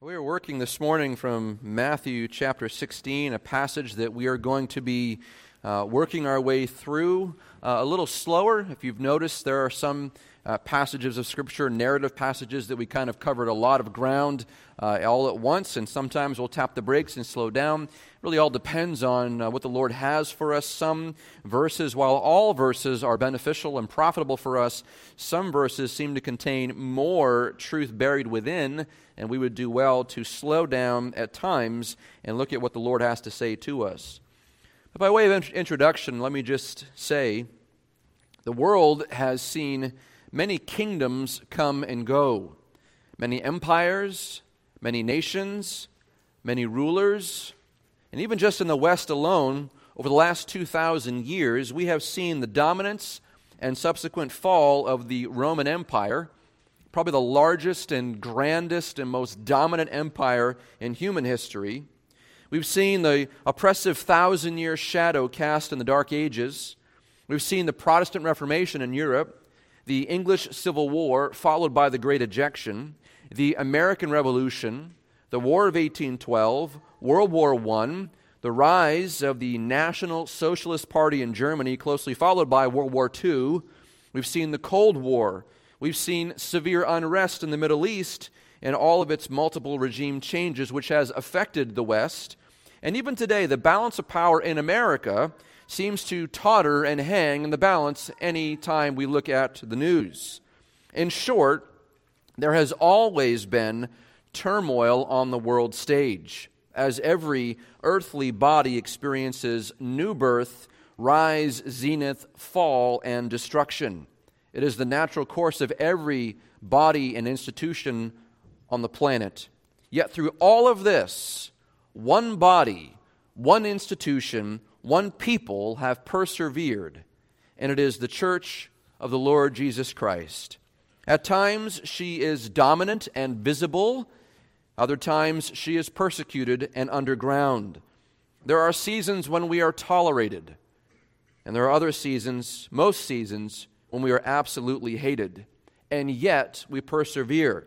We are working this morning from Matthew chapter 16, a passage that we are going to be uh, working our way through uh, a little slower. If you've noticed, there are some uh, passages of Scripture, narrative passages, that we kind of covered a lot of ground uh, all at once, and sometimes we'll tap the brakes and slow down. It really all depends on uh, what the Lord has for us. Some verses, while all verses are beneficial and profitable for us, some verses seem to contain more truth buried within, and we would do well to slow down at times and look at what the Lord has to say to us. But by way of introduction, let me just say the world has seen many kingdoms come and go, many empires, many nations, many rulers, and even just in the West alone, over the last 2,000 years, we have seen the dominance and subsequent fall of the Roman Empire, probably the largest and grandest and most dominant empire in human history. We've seen the oppressive thousand year shadow cast in the Dark Ages. We've seen the Protestant Reformation in Europe the English Civil War, followed by the Great Ejection, the American Revolution, the War of 1812, World War I, the rise of the National Socialist Party in Germany, closely followed by World War II. We've seen the Cold War. We've seen severe unrest in the Middle East and all of its multiple regime changes, which has affected the West. And even today, the balance of power in America seems to totter and hang in the balance any time we look at the news. In short, there has always been turmoil on the world stage, as every earthly body experiences new birth, rise, zenith, fall, and destruction. It is the natural course of every body and institution on the planet. Yet, through all of this, one body, one institution, one people have persevered, and it is the church of the Lord Jesus Christ. At times she is dominant and visible, other times she is persecuted and underground. There are seasons when we are tolerated, and there are other seasons, most seasons, when we are absolutely hated, and yet we persevere.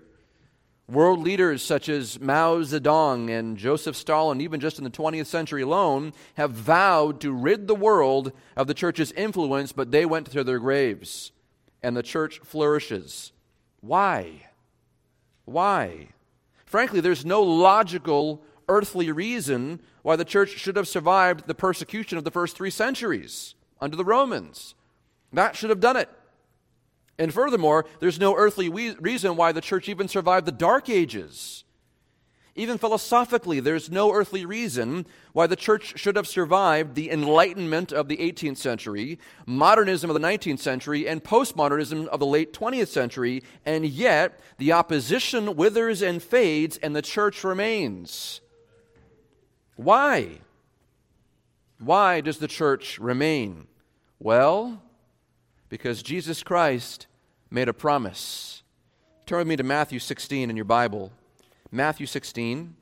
World leaders such as Mao Zedong and Joseph Stalin, even just in the 20th century alone, have vowed to rid the world of the church's influence, but they went to their graves. And the church flourishes. Why? Why? Frankly, there's no logical earthly reason why the church should have survived the persecution of the first three centuries under the Romans. That should have done it. And furthermore, there's no earthly we- reason why the church even survived the Dark Ages. Even philosophically, there's no earthly reason why the church should have survived the Enlightenment of the 18th century, modernism of the 19th century, and postmodernism of the late 20th century, and yet the opposition withers and fades and the church remains. Why? Why does the church remain? Well, because Jesus Christ made a promise. Turn with me to Matthew 16 in your Bible. Matthew 16.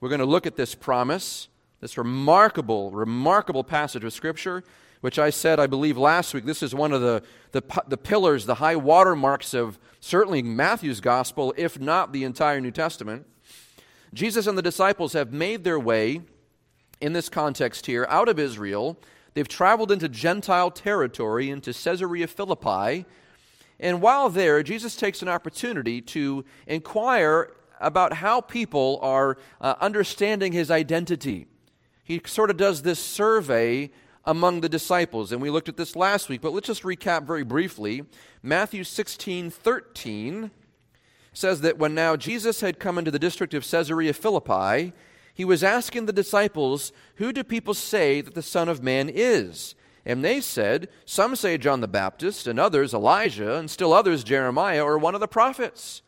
We're going to look at this promise, this remarkable, remarkable passage of Scripture, which I said, I believe, last week. This is one of the, the, the pillars, the high watermarks of certainly Matthew's gospel, if not the entire New Testament. Jesus and the disciples have made their way, in this context here, out of Israel. They've traveled into Gentile territory, into Caesarea Philippi, and while there, Jesus takes an opportunity to inquire about how people are uh, understanding his identity. He sort of does this survey among the disciples, and we looked at this last week, but let's just recap very briefly. Matthew 16 13 says that when now Jesus had come into the district of Caesarea Philippi, he was asking the disciples, Who do people say that the Son of Man is? And they said, Some say John the Baptist, and others Elijah, and still others Jeremiah or one of the prophets.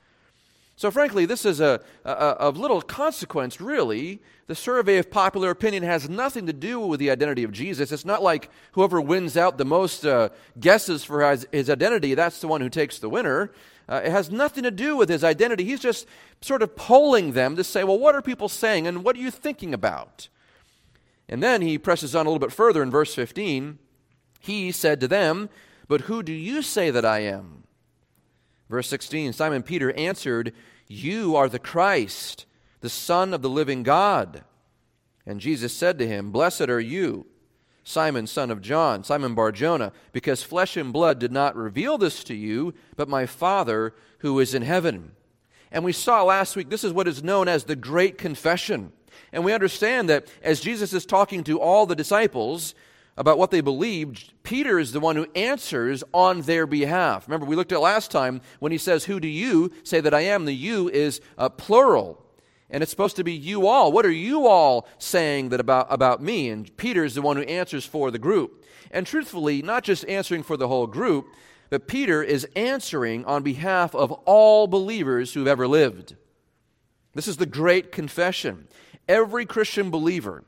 So, frankly, this is a, a, of little consequence, really. The survey of popular opinion has nothing to do with the identity of Jesus. It's not like whoever wins out the most uh, guesses for his, his, identity, that's the one who takes the winner. Uh, it has nothing to do with his identity. He's just sort of polling them to say, well, what are people saying and what are you thinking about? And then he presses on a little bit further in verse 15. He said to them, But who do you say that I am? Verse 16 Simon Peter answered, You are the Christ, the Son of the living God. And Jesus said to him, Blessed are you, Simon, son of John, Simon Barjona, because flesh and blood did not reveal this to you, but my Father who is in heaven. And we saw last week, this is what is known as the Great Confession. And we understand that as Jesus is talking to all the disciples, about what they believed, Peter is the one who answers on their behalf. Remember, we looked at last time when he says, Who do you say that I am? The you is a plural. And it's supposed to be you all. What are you all saying that about, about me? And Peter is the one who answers for the group. And truthfully, not just answering for the whole group, but Peter is answering on behalf of all believers who've ever lived. This is the great confession. Every Christian believer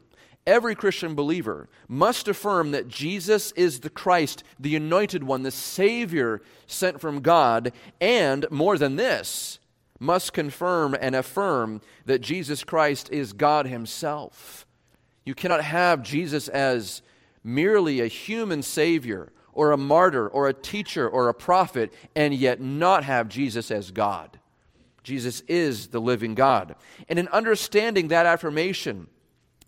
every Christian believer must affirm that Jesus is the Christ, the anointed one, the Savior sent from God, and more than this, must confirm and affirm that Jesus Christ is God Himself. You cannot have Jesus as merely a human Savior or a martyr or a teacher or a prophet and yet not have Jesus as God. Jesus is the living God. And in understanding that affirmation,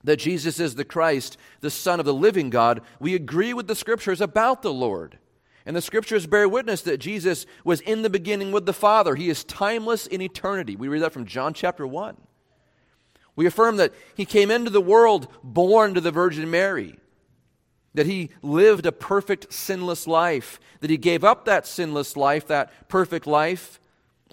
that Jesus is the Christ, the Son of the living God, we agree with the Scriptures about the Lord. And the Scriptures bear witness that Jesus was in the beginning with the Father. He is timeless in eternity. We read that from John chapter 1. We affirm that He came into the world born to the Virgin Mary, that He lived a perfect, sinless life, that He gave up that sinless life, that perfect life,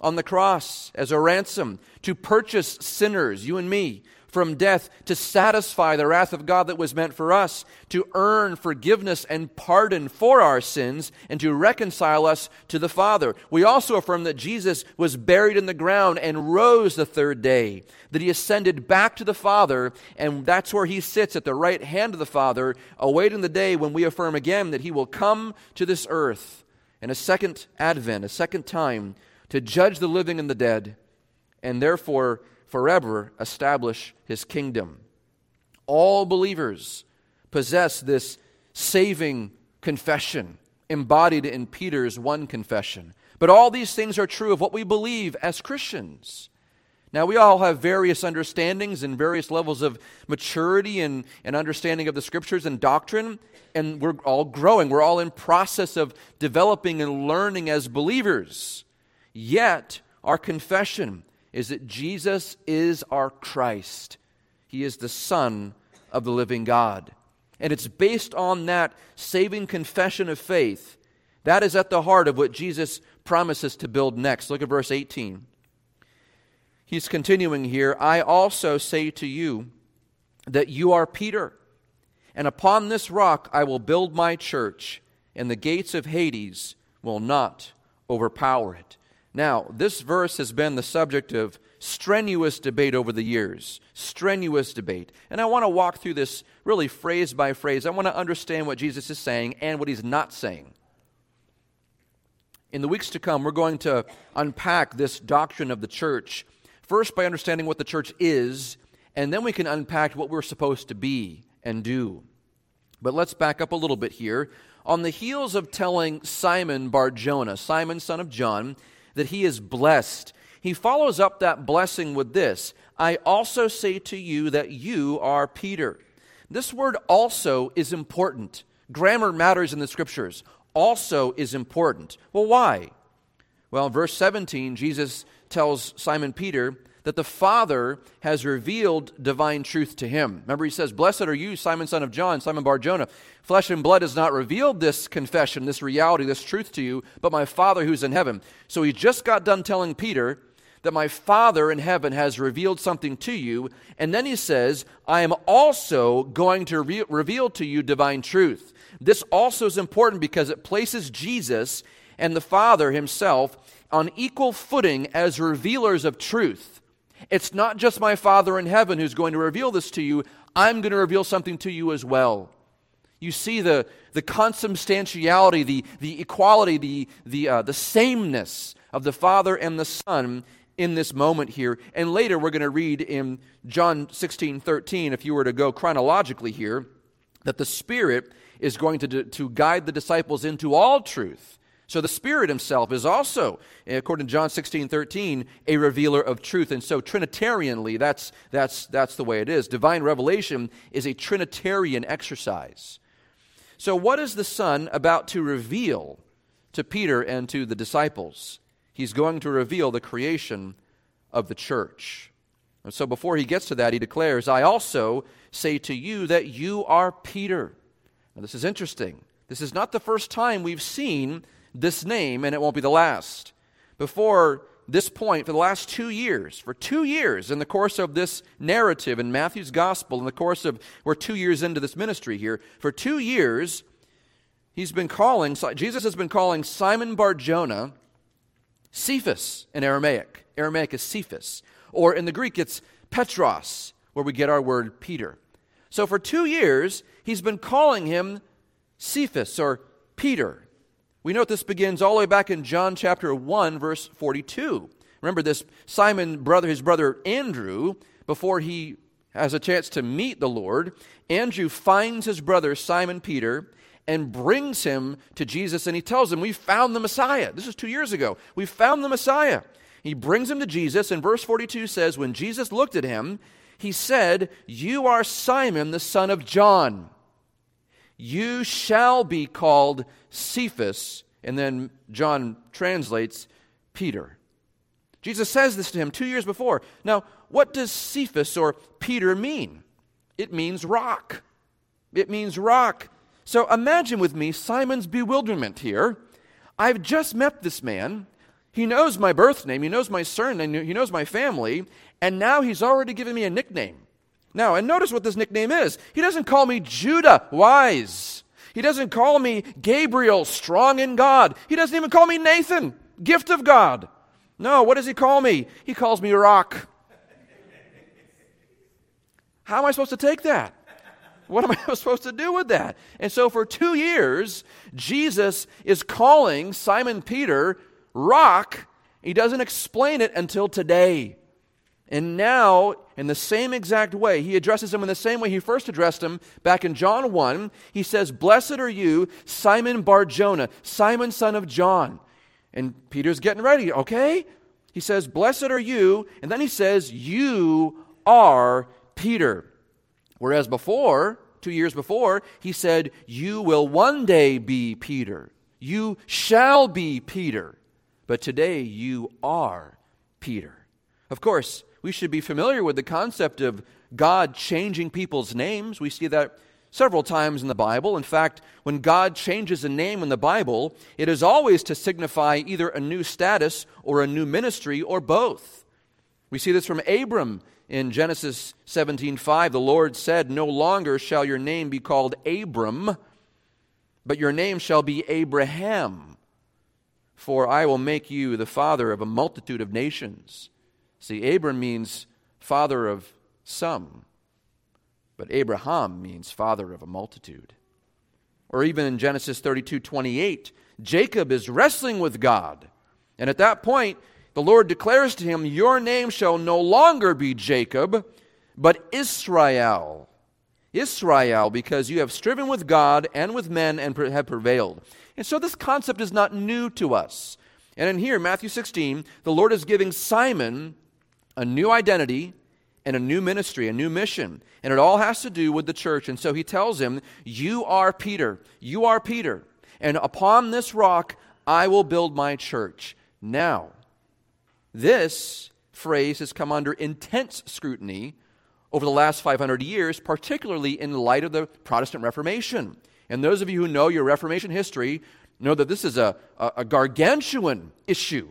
on the cross as a ransom to purchase sinners, you and me, from death to satisfy the wrath of God that was meant for us, to earn forgiveness and pardon for our sins, and to reconcile us to the Father. We also affirm that Jesus was buried in the ground and rose the third day, that he ascended back to the Father, and that's where he sits at the right hand of the Father, awaiting the day when we affirm again that he will come to this earth in a second advent, a second time, to judge the living and the dead, and therefore forever establish his kingdom. All believers possess this saving confession embodied in Peter's one confession. But all these things are true of what we believe as Christians. Now, we all have various understandings and various levels of maturity and, and understanding of the scriptures and doctrine, and we're all growing. We're all in process of developing and learning as believers. Yet, our confession is that Jesus is our Christ. He is the Son of the living God. And it's based on that saving confession of faith. That is at the heart of what Jesus promises to build next. Look at verse 18. He's continuing here I also say to you that you are Peter, and upon this rock I will build my church, and the gates of Hades will not overpower it. Now, this verse has been the subject of strenuous debate over the years. Strenuous debate. And I want to walk through this really phrase by phrase. I want to understand what Jesus is saying and what he's not saying. In the weeks to come, we're going to unpack this doctrine of the church, first by understanding what the church is, and then we can unpack what we're supposed to be and do. But let's back up a little bit here. On the heels of telling Simon Barjona, Simon son of John, that he is blessed. He follows up that blessing with this I also say to you that you are Peter. This word also is important. Grammar matters in the scriptures. Also is important. Well, why? Well, verse 17, Jesus tells Simon Peter that the Father has revealed divine truth to him. Remember, he says, Blessed are you, Simon, son of John, Simon Bar Jonah. Flesh and blood has not revealed this confession, this reality, this truth to you, but my Father who's in heaven. So he just got done telling Peter that my Father in heaven has revealed something to you. And then he says, I am also going to re- reveal to you divine truth. This also is important because it places Jesus and the Father himself on equal footing as revealers of truth. It's not just my Father in heaven who's going to reveal this to you, I'm going to reveal something to you as well. You see the, the consubstantiality, the, the equality, the, the, uh, the sameness of the Father and the Son in this moment here. And later we're going to read in John 16 13, if you were to go chronologically here, that the Spirit is going to, to guide the disciples into all truth. So the Spirit Himself is also, eh, according to John 16 13, a revealer of truth. And so Trinitarianly, that's, that's, that's the way it is. Divine revelation is a Trinitarian exercise. So, what is the Son about to reveal to Peter and to the disciples? He's going to reveal the creation of the church. And so, before he gets to that, he declares, I also say to you that you are Peter. Now, this is interesting. This is not the first time we've seen this name, and it won't be the last. Before this point, for the last two years, for two years in the course of this narrative in Matthew's gospel, in the course of, we're two years into this ministry here, for two years, he's been calling, Jesus has been calling Simon Barjona Cephas in Aramaic. Aramaic is Cephas. Or in the Greek, it's Petros, where we get our word Peter. So for two years, he's been calling him Cephas or Peter. We note this begins all the way back in John chapter 1, verse 42. Remember this Simon brother, his brother Andrew, before he has a chance to meet the Lord, Andrew finds his brother Simon Peter and brings him to Jesus and he tells him, We found the Messiah. This is two years ago. We found the Messiah. He brings him to Jesus, and verse 42 says, When Jesus looked at him, he said, You are Simon, the son of John. You shall be called Cephas. And then John translates Peter. Jesus says this to him two years before. Now, what does Cephas or Peter mean? It means rock. It means rock. So imagine with me Simon's bewilderment here. I've just met this man. He knows my birth name, he knows my surname, he knows my family, and now he's already given me a nickname. Now, and notice what this nickname is. He doesn't call me Judah, wise. He doesn't call me Gabriel, strong in God. He doesn't even call me Nathan, gift of God. No, what does he call me? He calls me Rock. How am I supposed to take that? What am I supposed to do with that? And so for two years, Jesus is calling Simon Peter Rock. He doesn't explain it until today. And now, in the same exact way, he addresses him in the same way he first addressed him back in John 1. He says, Blessed are you, Simon Bar Jonah, Simon son of John. And Peter's getting ready, okay? He says, Blessed are you. And then he says, You are Peter. Whereas before, two years before, he said, You will one day be Peter. You shall be Peter. But today you are Peter. Of course, we should be familiar with the concept of God changing people's names. We see that several times in the Bible. In fact, when God changes a name in the Bible, it is always to signify either a new status or a new ministry or both. We see this from Abram in Genesis 17:5. The Lord said, "No longer shall your name be called Abram, but your name shall be Abraham, for I will make you the father of a multitude of nations." See, Abram means father of some, but Abraham means father of a multitude. Or even in Genesis 32 28, Jacob is wrestling with God. And at that point, the Lord declares to him, Your name shall no longer be Jacob, but Israel. Israel, because you have striven with God and with men and have prevailed. And so this concept is not new to us. And in here, Matthew 16, the Lord is giving Simon a new identity and a new ministry, a new mission. And it all has to do with the church. And so he tells him, You are Peter. You are Peter. And upon this rock I will build my church. Now, this phrase has come under intense scrutiny over the last 500 years, particularly in light of the Protestant Reformation. And those of you who know your Reformation history know that this is a, a, a gargantuan issue.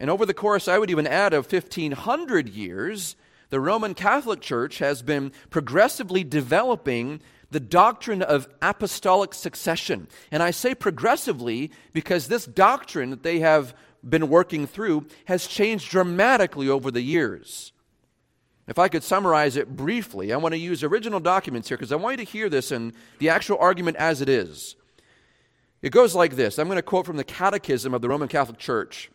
And over the course, I would even add, of 1500 years, the Roman Catholic Church has been progressively developing the doctrine of apostolic succession. And I say progressively because this doctrine that they have been working through has changed dramatically over the years. If I could summarize it briefly, I want to use original documents here because I want you to hear this and the actual argument as it is. It goes like this I'm going to quote from the Catechism of the Roman Catholic Church.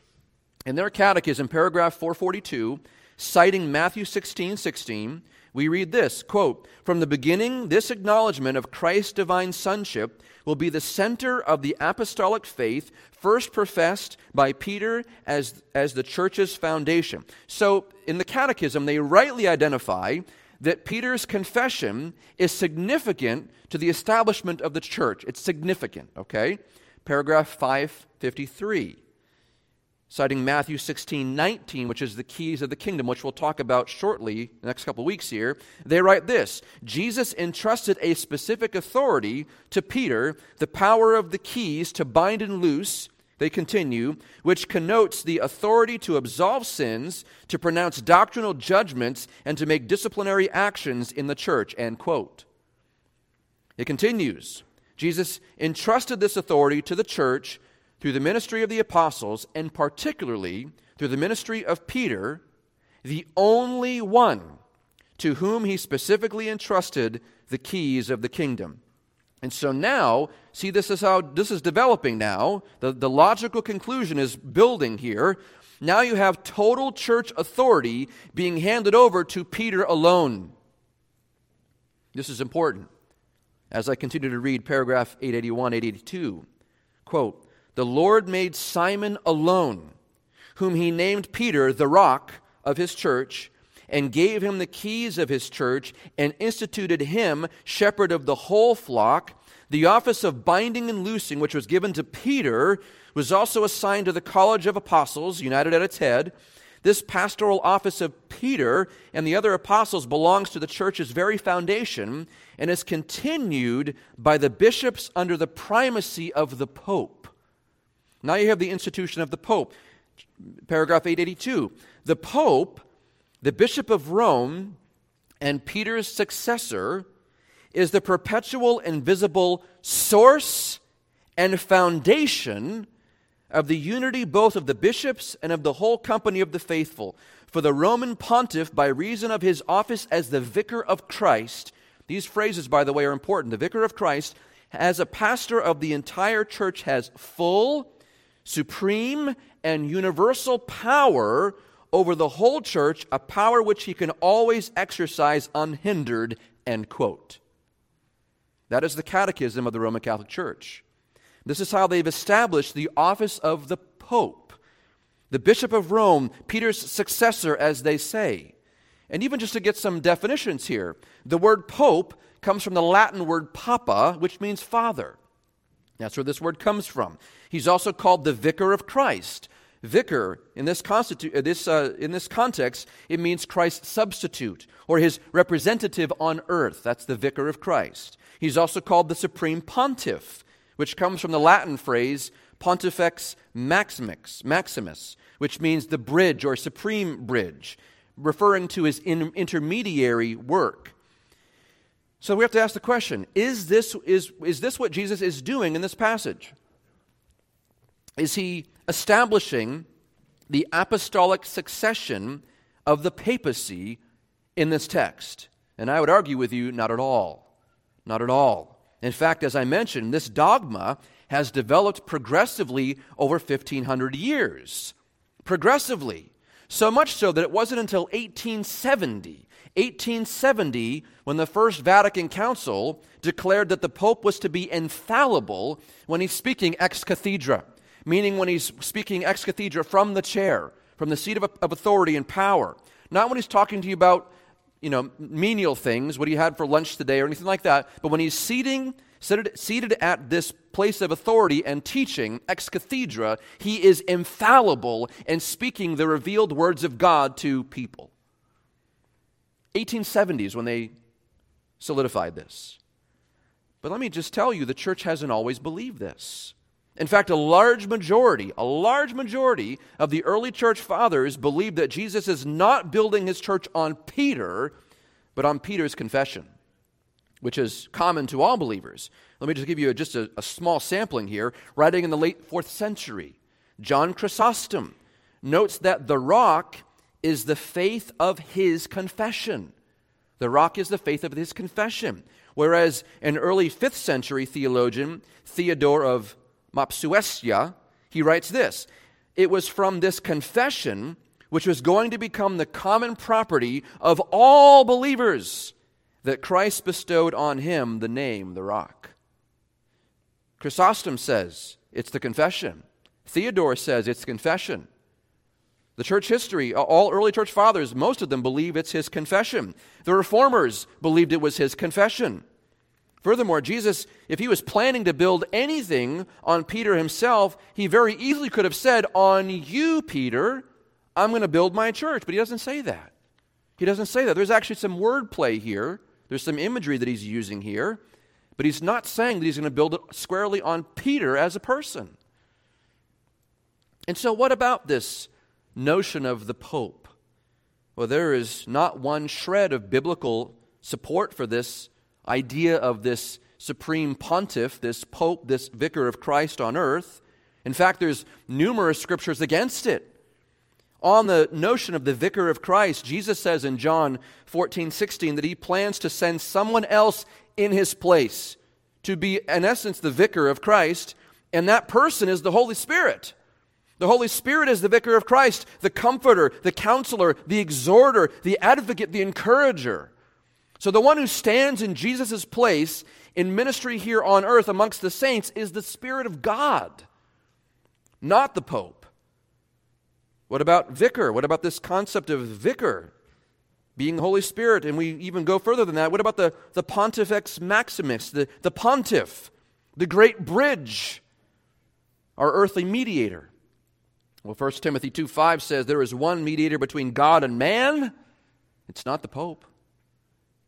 In their catechism, paragraph 442, citing Matthew 16 16, we read this quote, From the beginning, this acknowledgement of Christ's divine sonship will be the center of the apostolic faith, first professed by Peter as, as the church's foundation. So, in the Catechism, they rightly identify that Peter's confession is significant to the establishment of the church. It's significant, okay? Paragraph 553 citing Matthew 16, 19, which is the keys of the kingdom, which we'll talk about shortly, the next couple weeks here, they write this Jesus entrusted a specific authority to Peter, the power of the keys to bind and loose, they continue, which connotes the authority to absolve sins, to pronounce doctrinal judgments, and to make disciplinary actions in the church, end quote. It continues. Jesus entrusted this authority to the church through the ministry of the apostles, and particularly through the ministry of Peter, the only one to whom he specifically entrusted the keys of the kingdom. And so now, see, this is how this is developing now. The, the logical conclusion is building here. Now you have total church authority being handed over to Peter alone. This is important. As I continue to read paragraph 881, 882, quote, the Lord made Simon alone, whom he named Peter, the rock of his church, and gave him the keys of his church, and instituted him shepherd of the whole flock. The office of binding and loosing, which was given to Peter, was also assigned to the college of apostles, united at its head. This pastoral office of Peter and the other apostles belongs to the church's very foundation and is continued by the bishops under the primacy of the Pope. Now you have the institution of the Pope. Paragraph 882. The Pope, the Bishop of Rome, and Peter's successor, is the perpetual and visible source and foundation of the unity both of the bishops and of the whole company of the faithful. For the Roman pontiff, by reason of his office as the vicar of Christ, these phrases, by the way, are important. The vicar of Christ, as a pastor of the entire church, has full supreme and universal power over the whole church, a power which he can always exercise unhindered, end quote. That is the catechism of the Roman Catholic Church. This is how they've established the office of the Pope, the Bishop of Rome, Peter's successor, as they say. And even just to get some definitions here, the word Pope comes from the Latin word papa, which means father. That's where this word comes from. He's also called the vicar of Christ. Vicar, in this, constitu- uh, this, uh, in this context, it means Christ's substitute or his representative on earth. That's the vicar of Christ. He's also called the supreme pontiff, which comes from the Latin phrase pontifex maximus, maximus which means the bridge or supreme bridge, referring to his in- intermediary work. So we have to ask the question is this, is, is this what Jesus is doing in this passage? Is he establishing the apostolic succession of the papacy in this text? And I would argue with you, not at all. Not at all. In fact, as I mentioned, this dogma has developed progressively over 1,500 years. Progressively. So much so that it wasn't until 1870 1870, when the First Vatican Council declared that the Pope was to be infallible when he's speaking ex cathedra, meaning when he's speaking ex cathedra from the chair, from the seat of, of authority and power. Not when he's talking to you about, you know, menial things, what he had for lunch today or anything like that, but when he's seating, seated, seated at this place of authority and teaching ex cathedra, he is infallible in speaking the revealed words of God to people. 1870s when they solidified this. But let me just tell you, the church hasn't always believed this. In fact, a large majority, a large majority of the early church fathers believed that Jesus is not building his church on Peter, but on Peter's confession, which is common to all believers. Let me just give you a, just a, a small sampling here. Writing in the late fourth century, John Chrysostom notes that the rock is the faith of his confession. The rock is the faith of his confession. Whereas an early 5th century theologian, Theodore of Mopsuestia, he writes this It was from this confession which was going to become the common property of all believers, that Christ bestowed on him the name, the rock. Chrysostom says it's the confession. Theodore says it's confession. The church history, all early church fathers, most of them believe it's his confession. The reformers believed it was his confession. Furthermore, Jesus, if he was planning to build anything on Peter himself, he very easily could have said, On you, Peter, I'm going to build my church. But he doesn't say that. He doesn't say that. There's actually some wordplay here, there's some imagery that he's using here. But he's not saying that he's going to build it squarely on Peter as a person. And so, what about this notion of the Pope? Well, there is not one shred of biblical support for this idea of this supreme pontiff, this Pope, this vicar of Christ on earth. In fact, there's numerous scriptures against it on the notion of the vicar of Christ, Jesus says in John 14, 16 that he plans to send someone else in his place to be, in essence, the vicar of Christ, and that person is the Holy Spirit. The Holy Spirit is the vicar of Christ, the comforter, the counselor, the exhorter, the advocate, the encourager. So the one who stands in Jesus' place in ministry here on earth amongst the saints is the Spirit of God, not the Pope. What about vicar? What about this concept of vicar being Holy Spirit? And we even go further than that. What about the, the Pontifex Maximus, the, the pontiff, the great bridge, our earthly mediator? Well, 1 Timothy 2 5 says there is one mediator between God and man. It's not the Pope,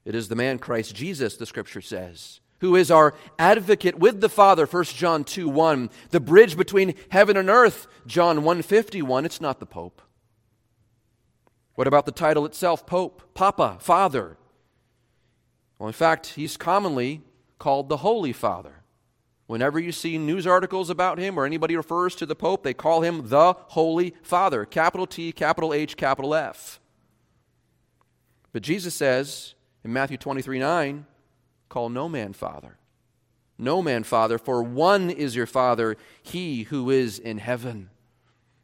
it is the man Christ Jesus, the scripture says who is our advocate with the Father, 1 John 2 1. The bridge between heaven and earth, John 151. It's not the Pope. What about the title itself, Pope? Papa, Father. Well, in fact, he's commonly called the Holy Father. Whenever you see news articles about him or anybody refers to the Pope, they call him the Holy Father. Capital T, capital H, capital F. But Jesus says in Matthew 23 9, Call no man father. No man father, for one is your father, he who is in heaven.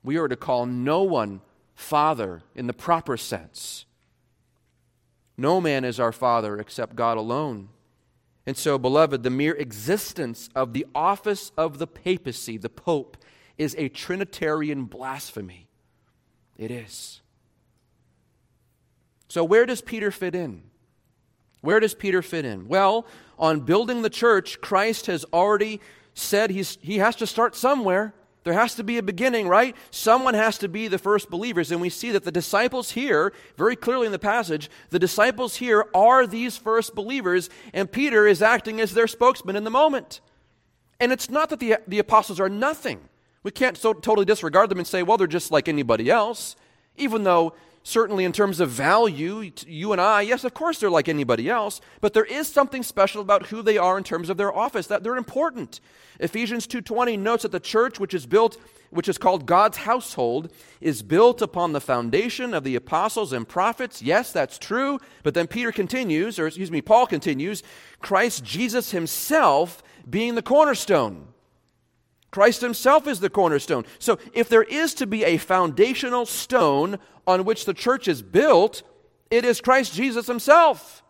We are to call no one father in the proper sense. No man is our father except God alone. And so, beloved, the mere existence of the office of the papacy, the pope, is a Trinitarian blasphemy. It is. So, where does Peter fit in? Where does Peter fit in? Well, on building the church, Christ has already said he's, he has to start somewhere. There has to be a beginning, right? Someone has to be the first believers. And we see that the disciples here, very clearly in the passage, the disciples here are these first believers, and Peter is acting as their spokesman in the moment. And it's not that the, the apostles are nothing. We can't so totally disregard them and say, well, they're just like anybody else, even though certainly in terms of value, you and I, yes, of course they're like anybody else, but there is something special about who they are in terms of their office, that they're important. Ephesians 2:20 notes that the church which is built which is called God's household is built upon the foundation of the apostles and prophets. Yes, that's true, but then Peter continues, or excuse me, Paul continues, Christ Jesus himself being the cornerstone. Christ himself is the cornerstone. So if there is to be a foundational stone on which the church is built, it is Christ Jesus himself.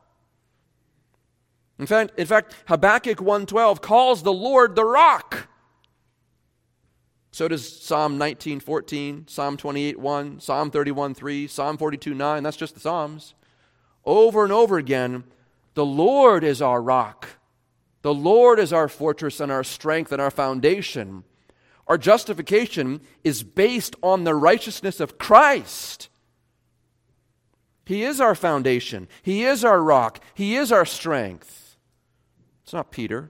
In fact, in fact Habakkuk 1:12 calls the Lord the rock. So does Psalm 19:14, Psalm 28:1, Psalm 31:3, Psalm 42:9. That's just the Psalms. Over and over again, the Lord is our rock. The Lord is our fortress and our strength and our foundation. Our justification is based on the righteousness of Christ. He is our foundation, He is our rock, He is our strength. It's not Peter.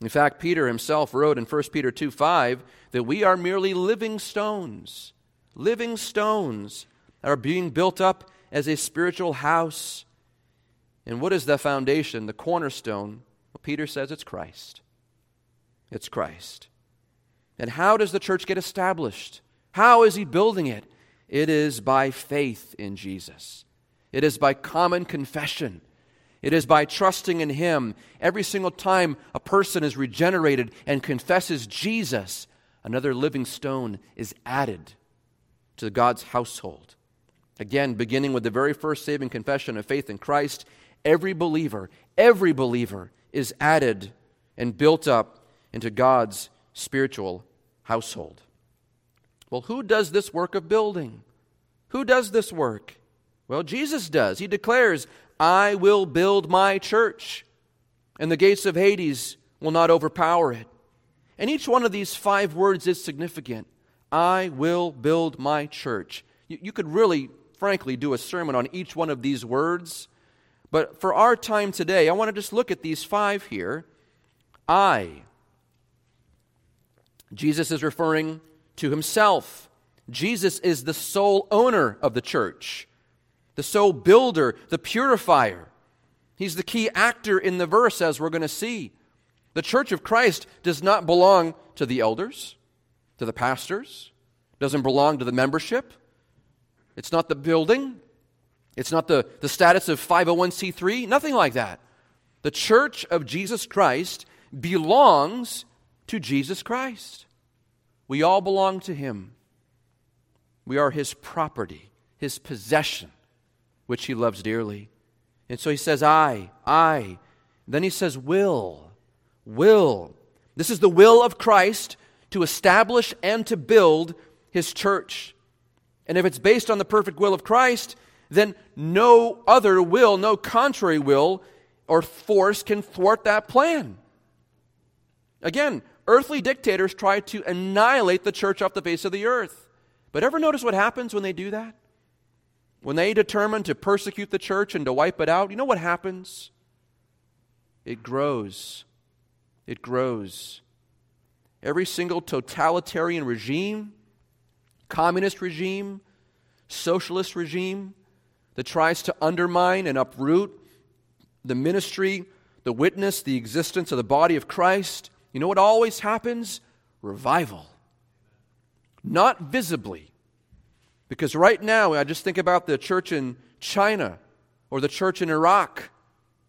In fact, Peter himself wrote in 1 Peter 2 5 that we are merely living stones, living stones that are being built up as a spiritual house and what is the foundation, the cornerstone? Well, Peter says it's Christ. It's Christ. And how does the church get established? How is he building it? It is by faith in Jesus. It is by common confession. It is by trusting in Him. Every single time a person is regenerated and confesses Jesus, another living stone is added to God's household. Again, beginning with the very first saving confession of faith in Christ, every believer, every believer is added and built up into God's spiritual household. Well, who does this work of building? Who does this work? Well, Jesus does. He declares, I will build my church, and the gates of Hades will not overpower it. And each one of these five words is significant. I will build my church. You, you, could really, frankly, do a sermon on each one of these words. But for our time today, I want to just look at these five here. I. Jesus is referring to himself. Jesus is the sole owner of the church, the sole builder, the purifier. He's the key actor in the verse, as we're going to see. The church of Christ does not belong to the elders, to the pastors, doesn't belong to the membership. It's not the building, it's not the, the status of 501c3, nothing like that. The church of Jesus Christ belongs to Jesus Christ. We all belong to Him. We are His property, His possession, which He loves dearly. And so He says, I, I. Then He says, will will. This is the will of Christ to establish and to build his church. And if it's based on the perfect will of Christ, then no other will, no contrary will or force can thwart that plan. Again, earthly dictators try to annihilate the church off the face of the earth. But ever notice what happens when they do that? When they determine to persecute the church and to wipe it out, you know what happens? It grows it grows. Every single totalitarian regime, communist regime, socialist regime that tries to undermine and uproot the ministry, the witness, the existence of the body of Christ, you know what always happens? Revival. Not visibly. Because right now, I just think about the church in China or the church in Iraq,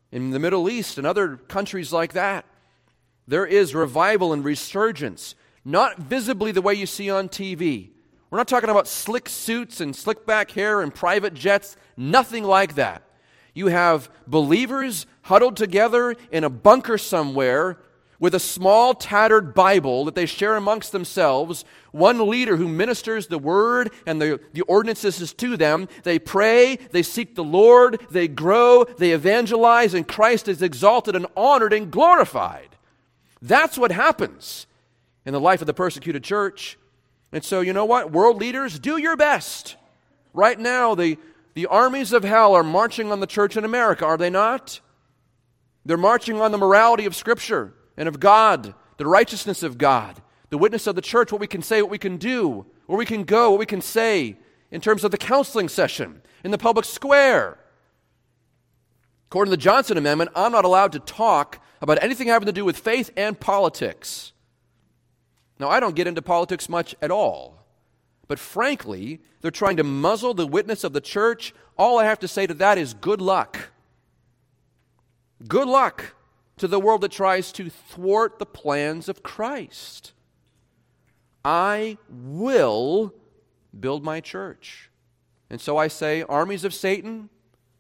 in the Middle East, and other countries like that there is revival and resurgence, not visibly the way you see on TV. We're not talking about slick suits and slick back hair and private jets, nothing like that. You have believers huddled together in a bunker somewhere with a small tattered Bible that they share amongst themselves, one leader who ministers the word and the, the ordinances to them. They pray, they seek the Lord, they grow, they evangelize, and Christ is exalted and honored and glorified. That's what happens in the life of the persecuted church. And so, you know what? World leaders, do your best. Right now, the, the armies of hell are marching on the church in America, are they not? They're marching on the morality of Scripture and of God, the righteousness of God, the witness of the church, what we can say, what we can do, where we can go, what we can say in terms of the counseling session, in the public square. According to the Johnson Amendment, I'm not allowed to talk about anything having to do with faith and politics. Now, I don't get into politics much at all. But frankly, they're trying to muzzle the witness of the church. All I have to say to that is good luck. Good luck to the world that tries to thwart the plans of Christ. I will build my church. And so I say, armies of Satan,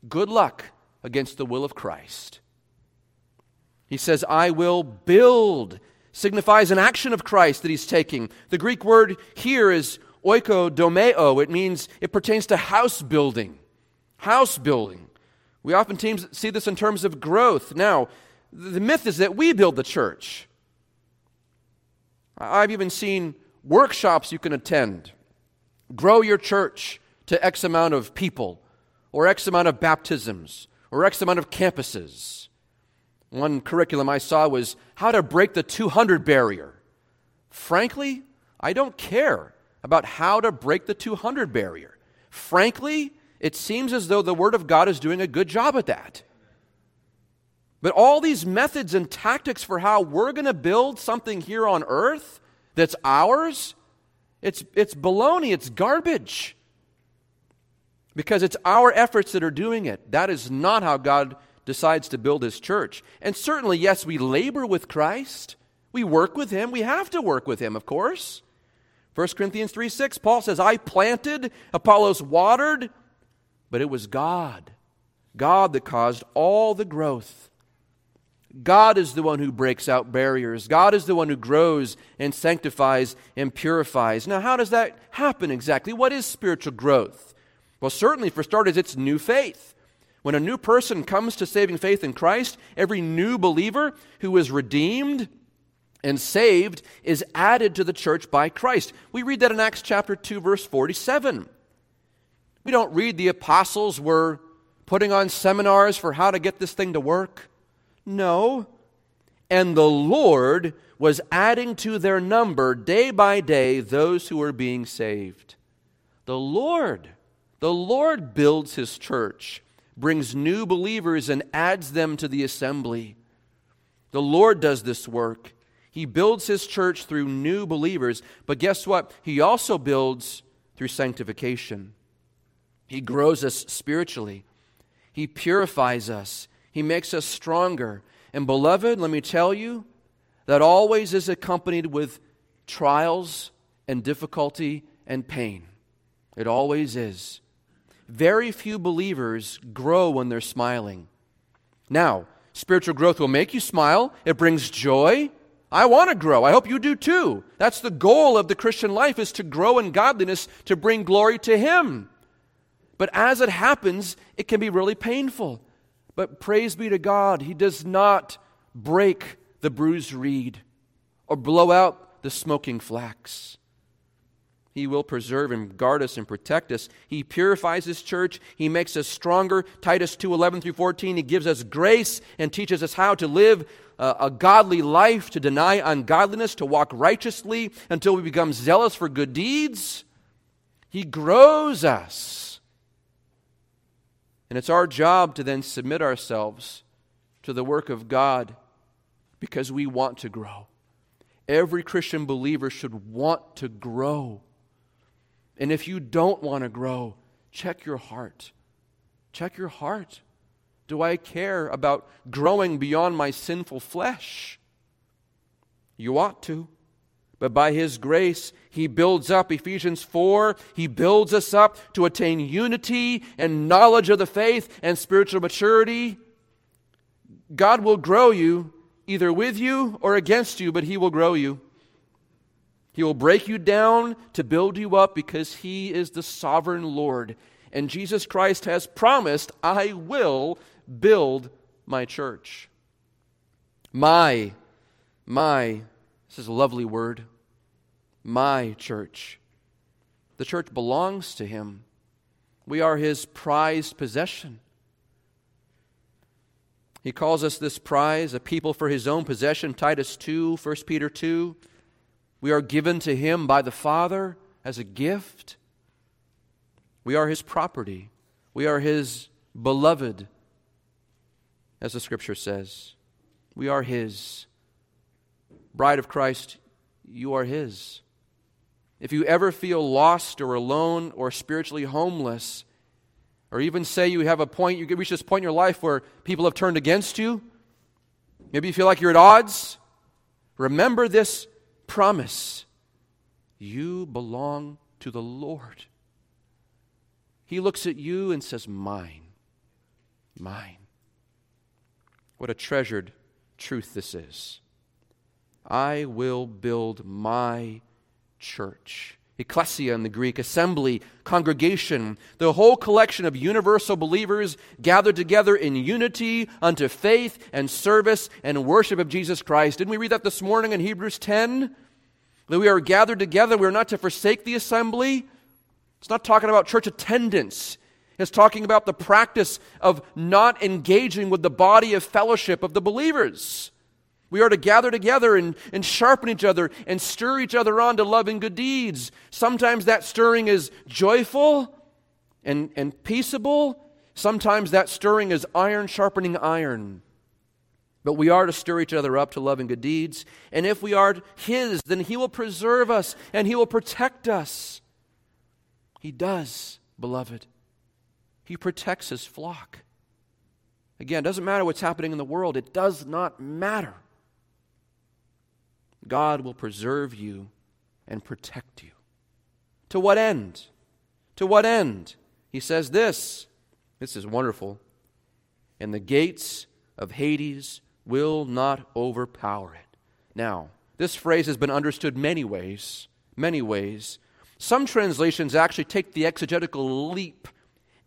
good luck against the will of Christ. He says, I will build, signifies an action of Christ that he's taking. The Greek word here is oikodomeo. It means, it pertains to house building. House building. We often see this in terms of growth. Now, the myth is that we build the church. I've even seen workshops you can attend. Grow your church to X amount of people, or X amount of baptisms, or X amount of campuses. One curriculum I saw was how to break the 200 barrier. Frankly, I don't care about how to break the 200 barrier. Frankly, it seems as though the Word of God is doing a good job at that. But all these methods and tactics for how we're going to build something here on earth that's ours, it's, it's baloney, it's garbage. Because it's our efforts that are doing it. That is not how God decides to build his church. And certainly, yes, we labor with Christ. We work with him. We have to work with him, of course. 1 Corinthians 3 6, Paul says, I planted, Apollos watered, but it was God, God that caused all the growth. God is the one who breaks out barriers. God is the one who grows and sanctifies and purifies. Now, how does that happen exactly? What is spiritual growth? Well, certainly, for starters, it's new faith. When a new person comes to saving faith in Christ, every new believer who is redeemed and saved is added to the church by Christ. We read that in Acts chapter 2 verse 47. We don't read the apostles were putting on seminars for how to get this thing to work. No. And the Lord was adding to their number day by day those who were being saved. The Lord, the Lord builds his church, brings new believers and adds them to the assembly. The Lord does this work. He builds his church through new believers, but guess what? He also builds through sanctification. He grows us spiritually, He purifies us, He makes us stronger. And, beloved, let me tell you, that always is accompanied with trials and difficulty and pain. It always is. Very few believers grow when they're smiling. Now, spiritual growth will make you smile, it brings joy, I want to grow. I hope you do too. That's the goal of the Christian life is to grow in godliness to bring glory to him. But as it happens, it can be really painful. But praise be to God, he does not break the bruised reed or blow out the smoking flax. He will preserve and guard us and protect us. He purifies his church. He makes us stronger. Titus 2 11 through 14. He gives us grace and teaches us how to live a, a godly life, to deny ungodliness, to walk righteously until we become zealous for good deeds. He grows us. And it's our job to then submit ourselves to the work of God because we want to grow. Every Christian believer should want to grow. And if you don't want to grow, check your heart. Check your heart. Do I care about growing beyond my sinful flesh? You ought to. But by His grace, He builds up, Ephesians 4, He builds us up to attain unity and knowledge of the faith and spiritual maturity. God will grow you either with you or against you, but He will grow you. He will break you down to build you up because He is the sovereign Lord. And Jesus Christ has promised, I will build my church. My, my, this is a lovely word. My church. The church belongs to him. We are his prized possession. He calls us this prize, a people for his own possession. Titus 2, 1 Peter 2. We are given to him by the Father as a gift. We are his property. We are his beloved as the scripture says. We are His. Bride of Christ, you are His. If you ever feel lost or alone or spiritually homeless, or even say you have a point, you reach this point in your life where people have turned against you, maybe you feel like you're at odds, remember this promise you belong to the Lord. He looks at you and says, Mine, mine. What a treasured truth this is. I will build my church. Ecclesia in the Greek, assembly, congregation, the whole collection of universal believers gathered together in unity unto faith and service and worship of Jesus Christ. Didn't we read that this morning in Hebrews 10? That we are gathered together, we are not to forsake the assembly. It's not talking about church attendance, It's talking about the practice of not engaging with the body of fellowship of the believers. We are to gather together and, and sharpen each other and stir each other on to love and good deeds. Sometimes that stirring is joyful and, and peaceable. Sometimes that stirring is iron sharpening iron. But we are to stir each other up to love and good deeds. And if we are His, then He will preserve us and He will protect us. He does, beloved. He protects his flock. Again, it doesn't matter what's happening in the world, it does not matter. God will preserve you and protect you. To what end? To what end? He says this. This is wonderful. And the gates of Hades will not overpower it. Now, this phrase has been understood many ways, many ways. Some translations actually take the exegetical leap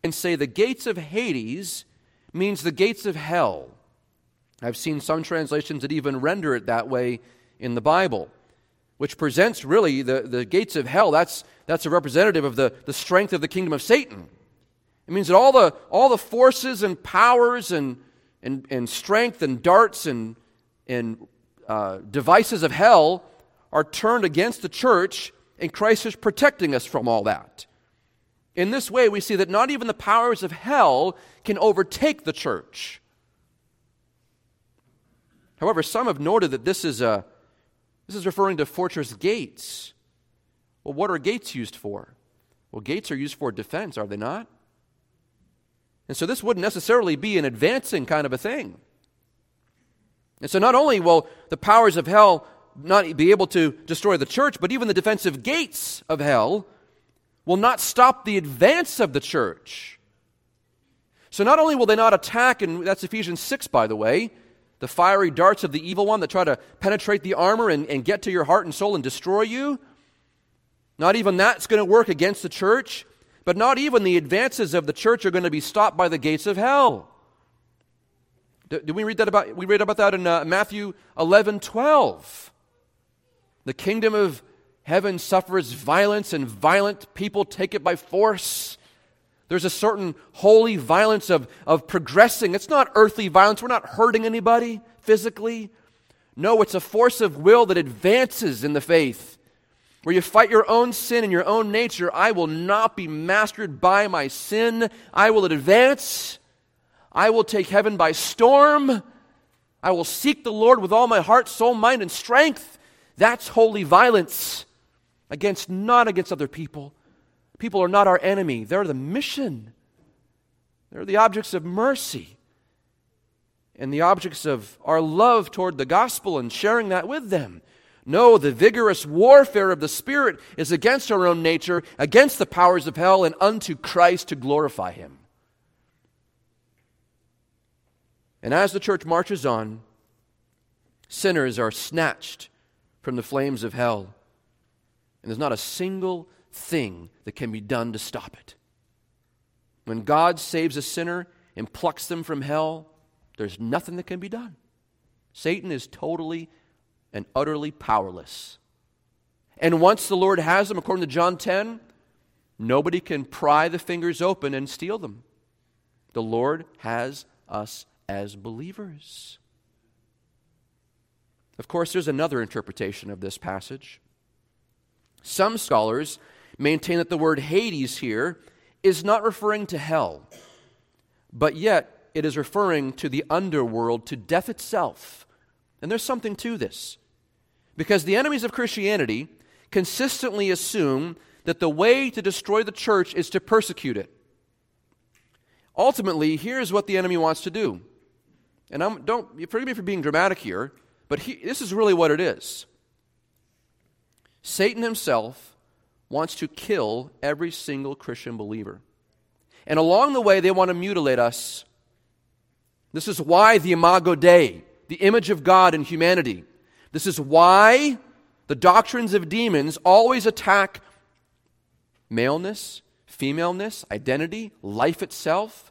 and say the gates of Hades means the gates of hell. I've seen some translations that even render it that way in the Bible, which presents really the, the gates of hell. That's, that's a representative of the, the strength of the kingdom of Satan. It means that all the, all the forces and powers and, and, and strength and darts and, and uh, devices of hell are turned against the church, and Christ is protecting us from all that. In this way, we see that not even the powers of hell can overtake the church. However, some have noted that this is, a, this is referring to fortress gates. Well, what are gates used for? Well, gates are used for defense, are they not? And so this wouldn't necessarily be an advancing kind of a thing. And so not only will the powers of hell not be able to destroy the church, but even the defensive gates of hell will not stop the advance of the church. So not only will they not attack, and that's Ephesians 6, by the way, the fiery darts of the evil one that try to penetrate the armor and, and get to your heart and soul and destroy you. Not even that's going to work against the church, but not even the advances of the church are going to be stopped by the gates of hell. Did we read that about? We read about that in uh, Matthew 11, 12. The kingdom of heaven suffers violence, and violent people take it by force. There's a certain holy violence of, of progressing. It's not earthly violence. We're not hurting anybody physically. No, it's a force of will that advances in the faith. Where you fight your own sin and your own nature, I will not be mastered by my sin. I will advance. I will take heaven by storm. I will seek the Lord with all my heart, soul, mind, and strength. That's holy violence against not against other people, People are not our enemy, they're the mission. They're the objects of mercy and the objects of our love toward the gospel and sharing that with them. No, the vigorous warfare of the Spirit is against our own nature, against the powers of hell, and unto Christ to glorify Him. And as the church marches on, sinners are snatched from the flames of hell. And there's not a single thing that can be done to stop it. When God saves a sinner and plucks them from hell, there's nothing that can be done. Satan is totally and utterly powerless. And once the Lord has them, according to John 10, nobody can pry the fingers open and steal them. The Lord has us as believers. Of course, there's another interpretation of this passage. Some scholars maintain that the word Hades here is not referring to hell, but yet it is referring to the underworld, to death itself. And there's something to this. Because the enemies of Christianity consistently assume that the way to destroy the church is to persecute it. Ultimately, here's what the enemy wants to do. And I'm, don't forgive me for being dramatic here, but he, this is really what it is. Satan himself wants to kill every single Christian believer. And along the way, they want to mutilate us. This is why the Imago Dei, the image of God in humanity, this is why the doctrines of demons always attack maleness, femaleness, identity, life itself.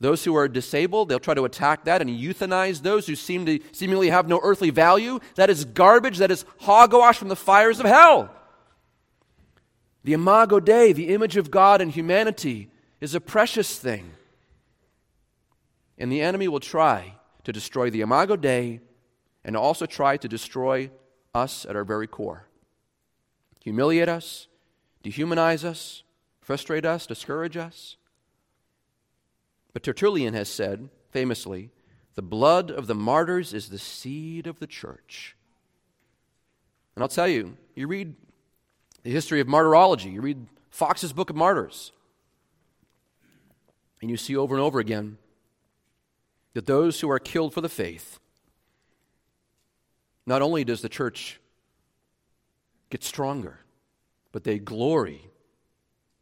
Those who are disabled, they'll try to attack that and euthanize those who seem to seemingly have no earthly value. That is garbage. That is hogwash from the fires of hell. The Imago Dei, the image of God in humanity, is a precious thing. And the enemy will try to destroy the Imago Dei and also try to destroy us at our very core. Humiliate us, dehumanize us, frustrate us, discourage us. But Tertullian has said, famously, the blood of the martyrs is the seed of the church. And I'll tell you, you read the history of martyrology. You read Foxe's Book of Martyrs, and you see over and over again that those who are killed for the faith, not only does the church get stronger, but they glory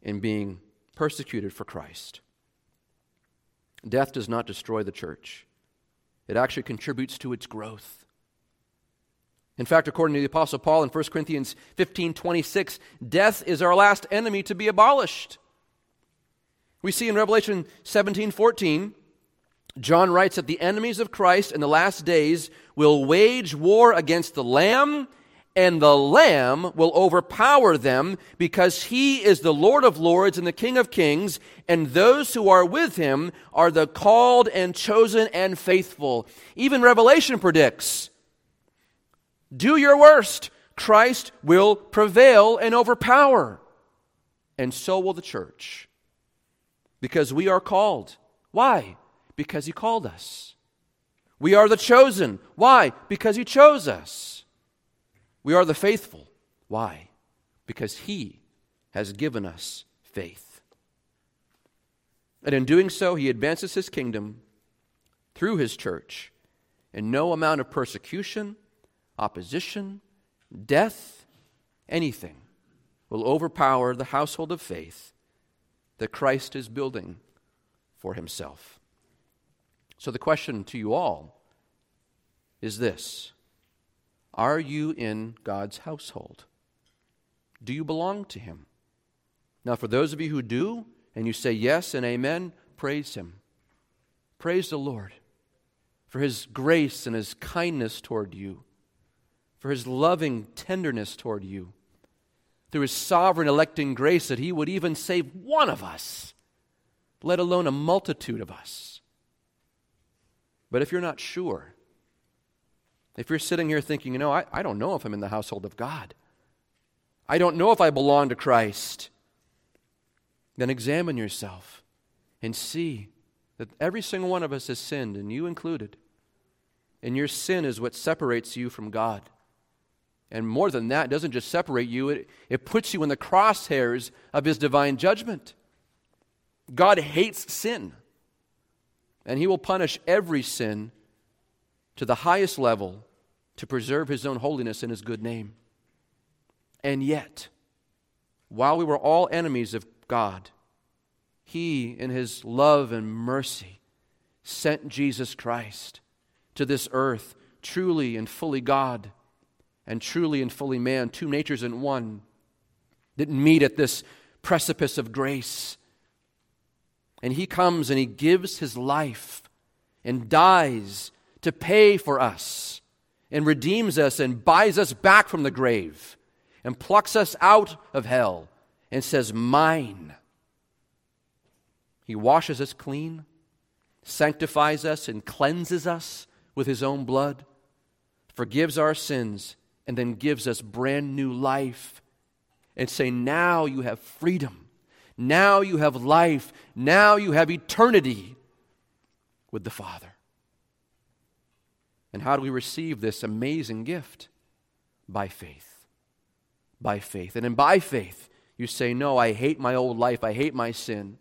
in being persecuted for Christ. Death does not destroy the church, it actually contributes to its growth. In fact, according to the Apostle Paul in 1 Corinthians 15 26, death is our last enemy to be abolished. We see in Revelation 17 14, John writes that the enemies of Christ in the last days will wage war against the Lamb, and the Lamb will overpower them because he is the Lord of lords and the King of kings, and those who are with him are the called and chosen and faithful. Even Revelation predicts do your worst. Christ will prevail and overpower. And so will the church. Because we are called. Why? Because He called us. We are the chosen. Why? Because He chose us. We are the faithful. Why? Because He has given us faith. And in doing so, He advances His kingdom through His church. And no amount of persecution, opposition, death, anything will overpower the household of faith that Christ is building for himself. So, the question to you all is this Are you in God's household? Do you belong to him? Now, for those of you who do, and you say yes and amen, praise him. Praise the Lord for his grace and his kindness toward you for his loving tenderness toward you, through his sovereign electing grace that he would even save one of us, let alone a multitude of us. But if you're not sure, if you're sitting here thinking, you know, I, I don't know if I'm in the household of God, I don't know if I belong to Christ, then examine yourself and see that every single one of us has sinned, and you included. And your sin is what separates you from God. And more than that, it doesn't just separate you, it, it puts you in the crosshairs of his divine judgment. God hates sin, and he will punish every sin to the highest level to preserve his own holiness and his good name. And yet, while we were all enemies of God, he, in his love and mercy, sent Jesus Christ to this earth, truly and fully God and truly and fully man, two natures in one, didn't meet at this precipice of grace. And he comes and he gives his life and dies to pay for us and redeems us and buys us back from the grave and plucks us out of hell and says, Mine. He washes us clean, sanctifies us, and cleanses us with his own blood, forgives our sins, and then gives us brand new life and say, Now you have freedom. Now you have life. Now you have eternity with the Father. And how do we receive this amazing gift? By faith. By faith. And then by faith, you say, No, I hate my old life. I hate my sin.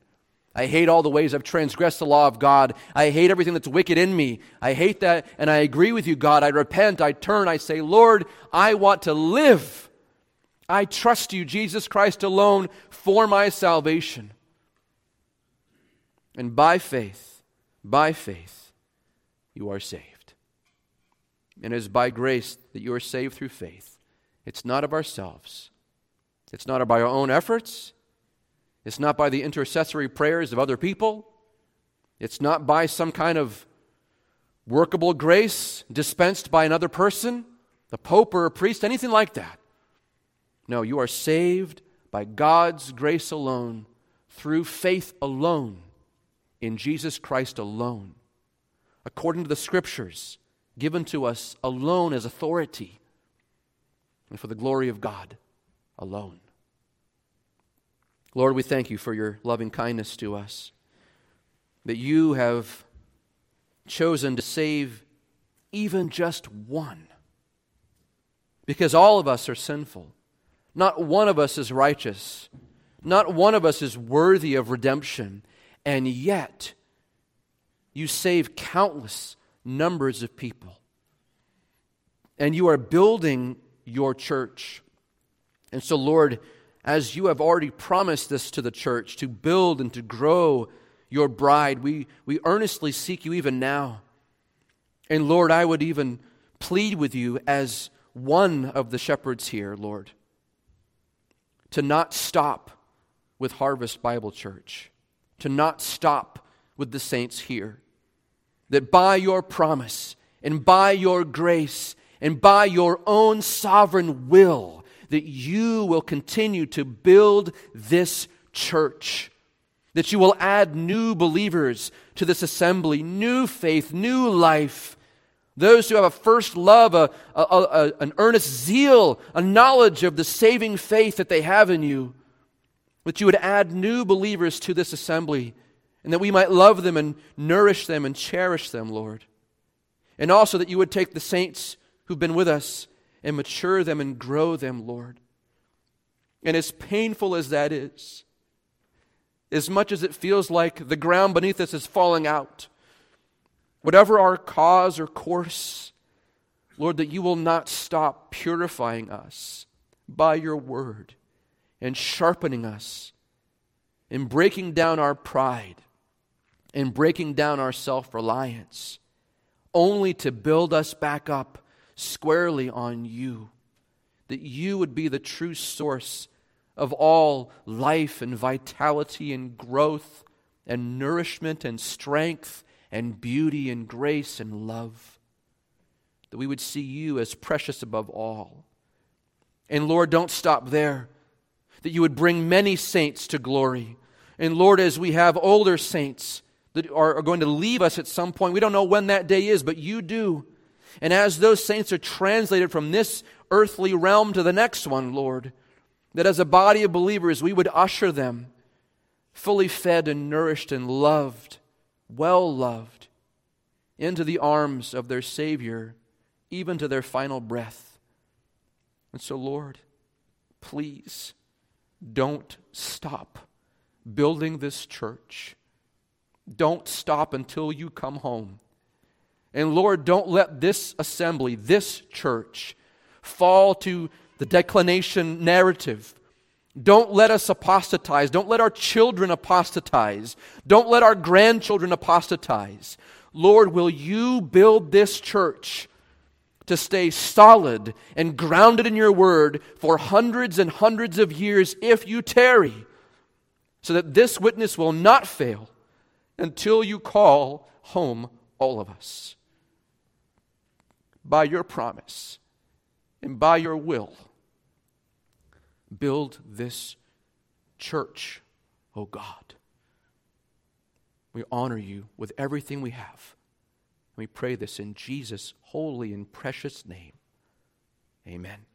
I hate all the ways I've transgressed the law of God. I hate everything that's wicked in me. I hate that, and I agree with you, God. I repent. I turn. I say, Lord, I want to live. I trust you, Jesus Christ alone, for my salvation. And by faith, by faith, you are saved. And it is by grace that you are saved through faith. It's not of ourselves, it's not by our own efforts. It's not by the intercessory prayers of other people. It's not by some kind of workable grace dispensed by another person, the pope or a priest, anything like that. No, you are saved by God's grace alone, through faith alone, in Jesus Christ alone, according to the scriptures given to us alone as authority, and for the glory of God alone. Lord, we thank you for your loving kindness to us, that you have chosen to save even just one. Because all of us are sinful. Not one of us is righteous. Not one of us is worthy of redemption. And yet, you save countless numbers of people. And you are building your church. And so, Lord, as you have already promised this to the church, to build and to grow your bride. We, we earnestly seek you even now. And Lord, I would even plead with you as one of the shepherds here, Lord, to not stop with Harvest Bible Church, to not stop with the saints here. That by your promise and by your grace and by your own sovereign will, that you will continue to build this church. That you will add new believers to this assembly, new faith, new life. Those who have a first love, a, a, a, an earnest zeal, a knowledge of the saving faith that they have in you. That you would add new believers to this assembly and that we might love them and nourish them and cherish them, Lord. And also that you would take the saints who've been with us and mature them and grow them, Lord. And as painful as that is, as much as it feels like the ground beneath us is falling out, whatever our cause or course, Lord, that you will not stop purifying us by your word and sharpening us and breaking down our pride and breaking down our self reliance, only to build us back up squarely on you, that you would be the true source of all life and vitality and growth and nourishment and strength and beauty and grace and love. That we would see you as precious above all. And Lord, don't stop there. That you would bring many saints to glory. And Lord, as we have older saints that are, are going to leave us at some point, we don't know when that day is, but you do. And as those saints are translated from this earthly realm to the next one, Lord, that as a body of believers, we would usher them fully fed and nourished and loved, well loved, into the arms of their Savior, even to their final breath. And so, Lord, please don't stop building this church. Don't stop until you come home. And Lord, don't let this assembly, this church, fall to the declination narrative. Don't let us apostatize. Don't let our children apostatize. Don't let our grandchildren apostatize. Lord, will you build this church to stay solid and grounded in your word for hundreds and hundreds of years if you tarry, so that this witness will not fail until you call home all of us by your promise and by your will, build this church, O oh God. We honor you with everything we have. And we pray this in Jesus' holy and precious name. Amen.